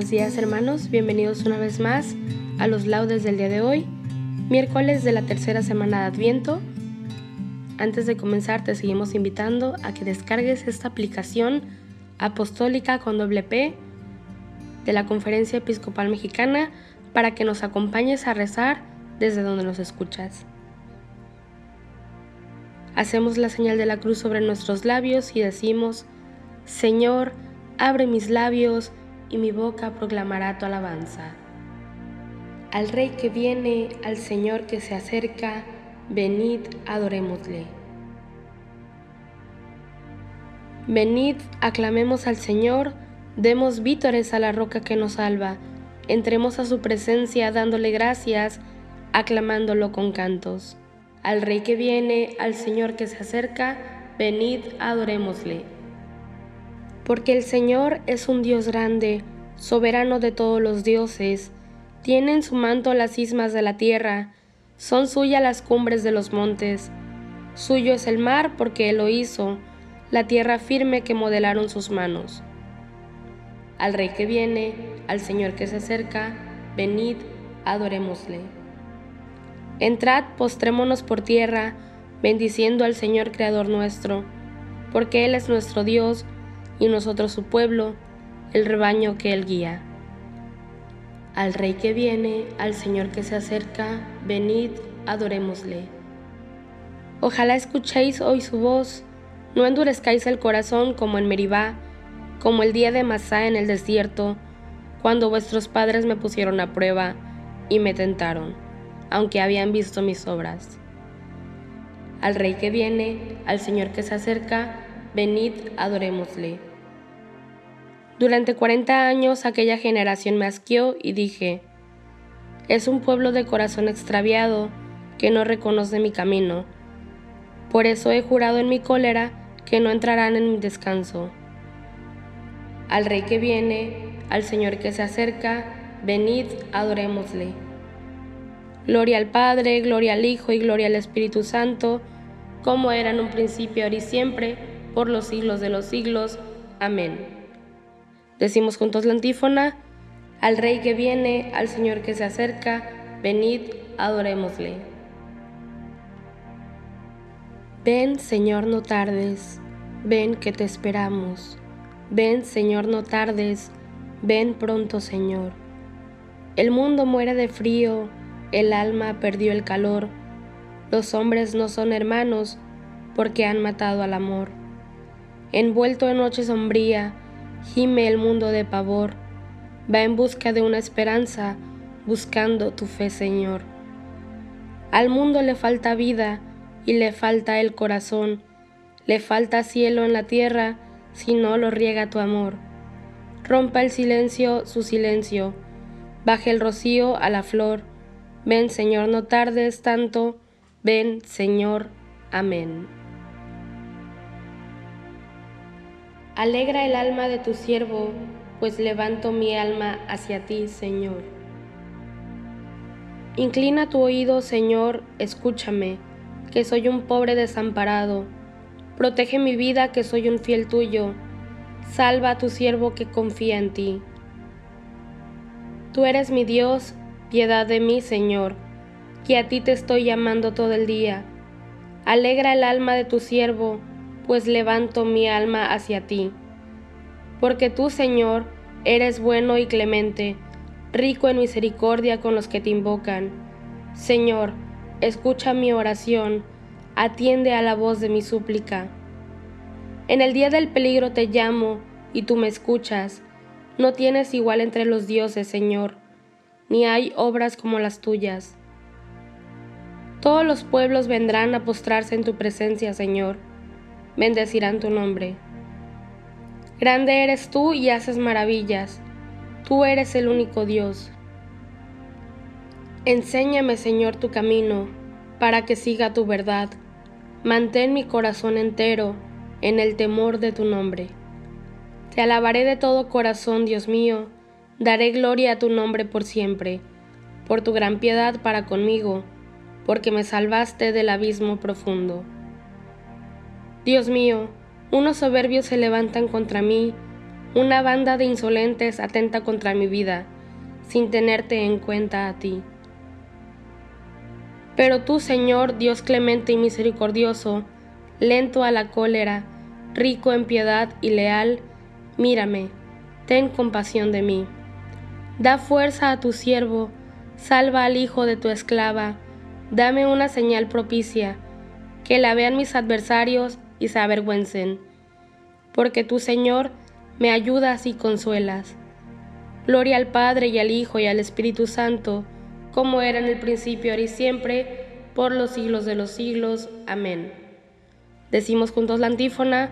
Buenos días hermanos, bienvenidos una vez más a los laudes del día de hoy, miércoles de la tercera semana de Adviento. Antes de comenzar te seguimos invitando a que descargues esta aplicación apostólica con doble P de la Conferencia Episcopal Mexicana para que nos acompañes a rezar desde donde nos escuchas. Hacemos la señal de la cruz sobre nuestros labios y decimos, Señor, abre mis labios, y mi boca proclamará tu alabanza. Al Rey que viene, al Señor que se acerca, venid, adorémosle. Venid, aclamemos al Señor, demos vítores a la roca que nos salva, entremos a su presencia dándole gracias, aclamándolo con cantos. Al Rey que viene, al Señor que se acerca, venid, adorémosle porque el Señor es un Dios grande, soberano de todos los dioses, tiene en su manto las ismas de la tierra, son suyas las cumbres de los montes, suyo es el mar porque Él lo hizo, la tierra firme que modelaron sus manos. Al Rey que viene, al Señor que se acerca, venid, adorémosle. Entrad, postrémonos por tierra, bendiciendo al Señor Creador nuestro, porque Él es nuestro Dios, y nosotros su pueblo, el rebaño que él guía. Al Rey que viene, al Señor que se acerca, venid, adorémosle. Ojalá escuchéis hoy su voz, no endurezcáis el corazón como en Meribá, como el día de Masá en el desierto, cuando vuestros padres me pusieron a prueba y me tentaron, aunque habían visto mis obras. Al Rey que viene, al Señor que se acerca, venid, adorémosle. Durante cuarenta años aquella generación me asqueó y dije, es un pueblo de corazón extraviado que no reconoce mi camino. Por eso he jurado en mi cólera que no entrarán en mi descanso. Al Rey que viene, al Señor que se acerca, venid, adorémosle. Gloria al Padre, gloria al Hijo y gloria al Espíritu Santo, como era en un principio, ahora y siempre, por los siglos de los siglos. Amén. Decimos juntos la antífona, al Rey que viene, al Señor que se acerca, venid, adorémosle. Ven, Señor, no tardes, ven que te esperamos. Ven, Señor, no tardes, ven pronto, Señor. El mundo muere de frío, el alma perdió el calor, los hombres no son hermanos porque han matado al amor. Envuelto en noche sombría, gime el mundo de pavor, va en busca de una esperanza, buscando tu fe, Señor. Al mundo le falta vida y le falta el corazón, le falta cielo en la tierra si no lo riega tu amor. Rompa el silencio su silencio, baje el rocío a la flor. Ven, Señor, no tardes tanto, ven, Señor. Amén. Alegra el alma de tu siervo, pues levanto mi alma hacia ti, Señor. Inclina tu oído, Señor, escúchame, que soy un pobre desamparado. Protege mi vida, que soy un fiel tuyo. Salva a tu siervo que confía en ti. Tú eres mi Dios, piedad de mí, Señor, que a ti te estoy llamando todo el día. Alegra el alma de tu siervo, pues levanto mi alma hacia ti. Porque tú, Señor, eres bueno y clemente, rico en misericordia con los que te invocan. Señor, escucha mi oración, atiende a la voz de mi súplica. En el día del peligro te llamo, y tú me escuchas. No tienes igual entre los dioses, Señor, ni hay obras como las tuyas. Todos los pueblos vendrán a postrarse en tu presencia, Señor. Bendecirán tu nombre. Grande eres tú y haces maravillas. Tú eres el único Dios. Enséñame, Señor, tu camino, para que siga tu verdad. Mantén mi corazón entero en el temor de tu nombre. Te alabaré de todo corazón, Dios mío, daré gloria a tu nombre por siempre, por tu gran piedad para conmigo porque me salvaste del abismo profundo. Dios mío, unos soberbios se levantan contra mí, una banda de insolentes atenta contra mi vida, sin tenerte en cuenta a ti. Pero tú, Señor, Dios clemente y misericordioso, lento a la cólera, rico en piedad y leal, mírame, ten compasión de mí. Da fuerza a tu siervo, salva al hijo de tu esclava, Dame una señal propicia, que la vean mis adversarios y se avergüencen, porque tú, Señor, me ayudas y consuelas. Gloria al Padre y al Hijo y al Espíritu Santo, como era en el principio, ahora y siempre, por los siglos de los siglos. Amén. Decimos juntos la antífona,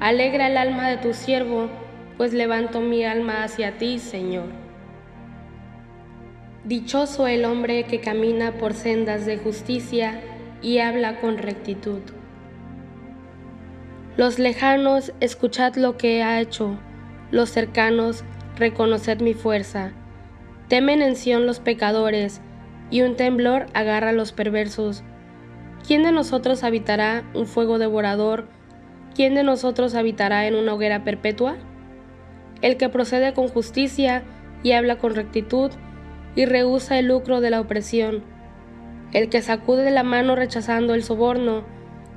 Alegra el alma de tu siervo, pues levanto mi alma hacia ti, Señor. Dichoso el hombre que camina por sendas de justicia y habla con rectitud. Los lejanos, escuchad lo que ha hecho, los cercanos, reconoced mi fuerza. Temen en Sión los pecadores, y un temblor agarra a los perversos. ¿Quién de nosotros habitará un fuego devorador? ¿Quién de nosotros habitará en una hoguera perpetua? El que procede con justicia y habla con rectitud, y rehúsa el lucro de la opresión, el que sacude de la mano rechazando el soborno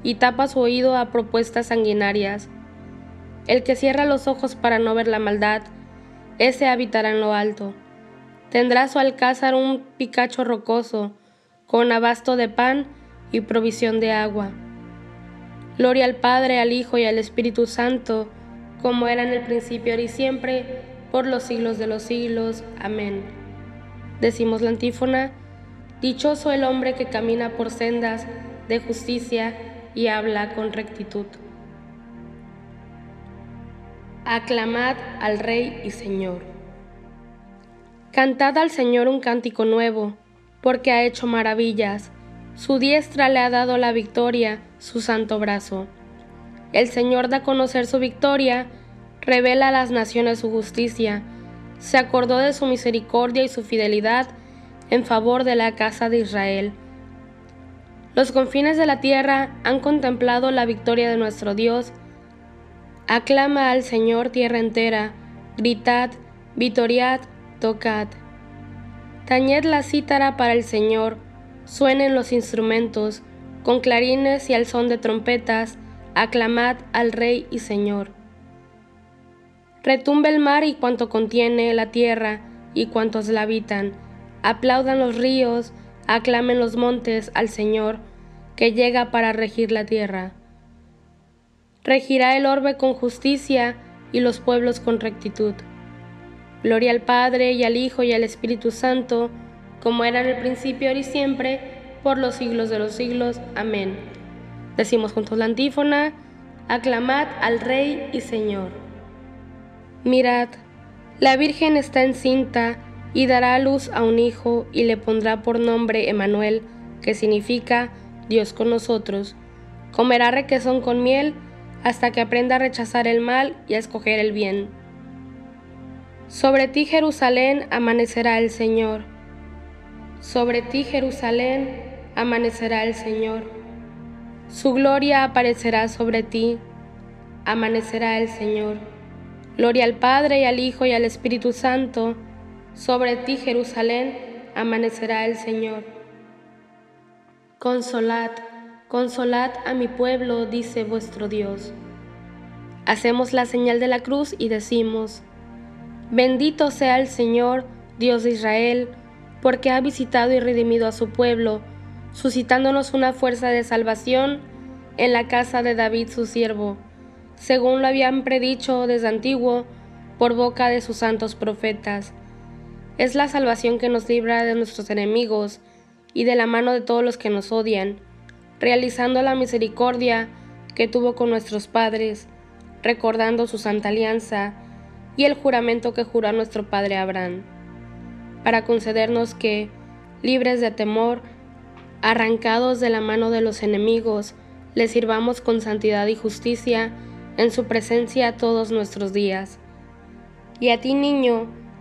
y tapa su oído a propuestas sanguinarias, el que cierra los ojos para no ver la maldad, ese habitará en lo alto. Tendrá su alcázar un picacho rocoso, con abasto de pan y provisión de agua. Gloria al Padre, al Hijo y al Espíritu Santo, como era en el principio, ahora y siempre, por los siglos de los siglos. Amén. Decimos la antífona, Dichoso el hombre que camina por sendas de justicia y habla con rectitud. Aclamad al Rey y Señor. Cantad al Señor un cántico nuevo, porque ha hecho maravillas. Su diestra le ha dado la victoria, su santo brazo. El Señor da a conocer su victoria, revela a las naciones su justicia se acordó de su misericordia y su fidelidad en favor de la casa de Israel. Los confines de la tierra han contemplado la victoria de nuestro Dios. Aclama al Señor tierra entera, gritad, vitoriad, tocad. Tañed la cítara para el Señor, suenen los instrumentos, con clarines y al son de trompetas, aclamad al Rey y Señor. Retumbe el mar y cuanto contiene la tierra y cuantos la habitan. Aplaudan los ríos, aclamen los montes al Señor, que llega para regir la tierra. Regirá el orbe con justicia y los pueblos con rectitud. Gloria al Padre y al Hijo y al Espíritu Santo, como era en el principio, ahora y siempre, por los siglos de los siglos. Amén. Decimos juntos la antífona, aclamad al Rey y Señor. Mirad, la Virgen está encinta y dará luz a un hijo y le pondrá por nombre Emanuel, que significa Dios con nosotros. Comerá requesón con miel hasta que aprenda a rechazar el mal y a escoger el bien. Sobre ti, Jerusalén, amanecerá el Señor. Sobre ti, Jerusalén, amanecerá el Señor. Su gloria aparecerá sobre ti, amanecerá el Señor. Gloria al Padre y al Hijo y al Espíritu Santo. Sobre ti, Jerusalén, amanecerá el Señor. Consolad, consolad a mi pueblo, dice vuestro Dios. Hacemos la señal de la cruz y decimos, Bendito sea el Señor, Dios de Israel, porque ha visitado y redimido a su pueblo, suscitándonos una fuerza de salvación en la casa de David su siervo, según lo habían predicho desde antiguo por boca de sus santos profetas. Es la salvación que nos libra de nuestros enemigos y de la mano de todos los que nos odian, realizando la misericordia que tuvo con nuestros padres, recordando su santa alianza y el juramento que juró a nuestro padre Abraham, para concedernos que, libres de temor, arrancados de la mano de los enemigos, le sirvamos con santidad y justicia en su presencia todos nuestros días. Y a ti, niño,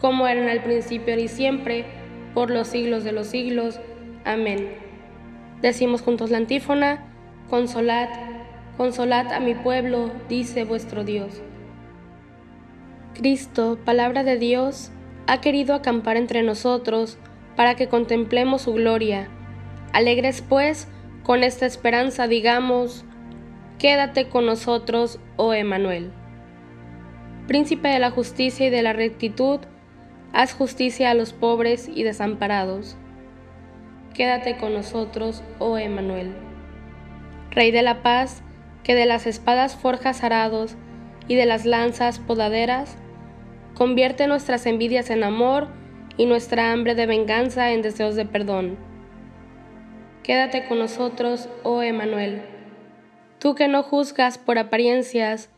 como eran al principio y siempre, por los siglos de los siglos. Amén. Decimos juntos la antífona, Consolad, consolad a mi pueblo, dice vuestro Dios. Cristo, palabra de Dios, ha querido acampar entre nosotros para que contemplemos su gloria. Alegres pues, con esta esperanza digamos, quédate con nosotros, oh Emanuel. Príncipe de la justicia y de la rectitud, haz justicia a los pobres y desamparados. Quédate con nosotros, oh Emanuel. Rey de la paz, que de las espadas forjas arados y de las lanzas podaderas, Convierte nuestras envidias en amor y nuestra hambre de venganza en deseos de perdón. Quédate con nosotros, oh Emanuel. Tú que no juzgas por apariencias,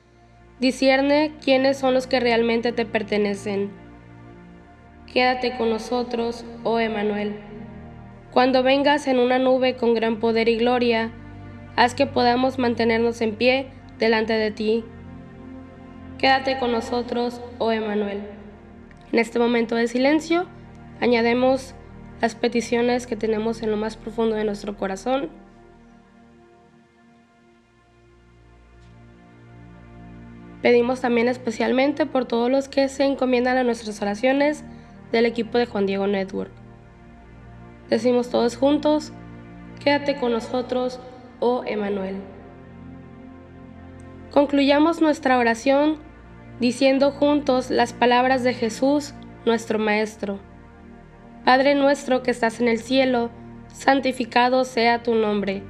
discierne quiénes son los que realmente te pertenecen. Quédate con nosotros, oh Emanuel. Cuando vengas en una nube con gran poder y gloria, haz que podamos mantenernos en pie delante de ti Quédate con nosotros, oh Emanuel. En este momento de silencio, añademos las peticiones que tenemos en lo más profundo de nuestro corazón. Pedimos también especialmente por todos los que se encomiendan a nuestras oraciones del equipo de Juan Diego Network. Decimos todos juntos, quédate con nosotros, oh Emanuel. Concluyamos nuestra oración diciendo juntos las palabras de Jesús, nuestro Maestro. Padre nuestro que estás en el cielo, santificado sea tu nombre.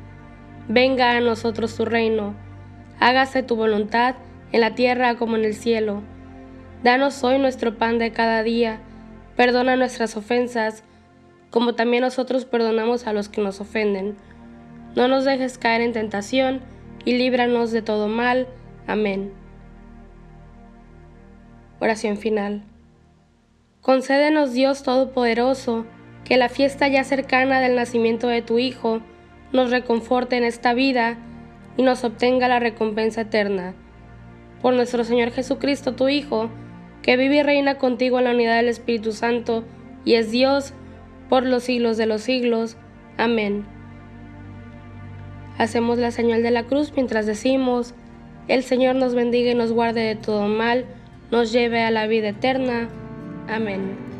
Venga a nosotros tu reino. Hágase tu voluntad en la tierra como en el cielo. Danos hoy nuestro pan de cada día. Perdona nuestras ofensas, como también nosotros perdonamos a los que nos ofenden. No nos dejes caer en tentación, y líbranos de todo mal. Amén. Oración final. Concédenos Dios Todopoderoso, que la fiesta ya cercana del nacimiento de tu Hijo nos reconforte en esta vida y nos obtenga la recompensa eterna. Por nuestro Señor Jesucristo, tu Hijo, que vive y reina contigo en la unidad del Espíritu Santo y es Dios por los siglos de los siglos. Amén. Hacemos la señal de la cruz mientras decimos, el Señor nos bendiga y nos guarde de todo mal nos lleve a la vida eterna. Amén.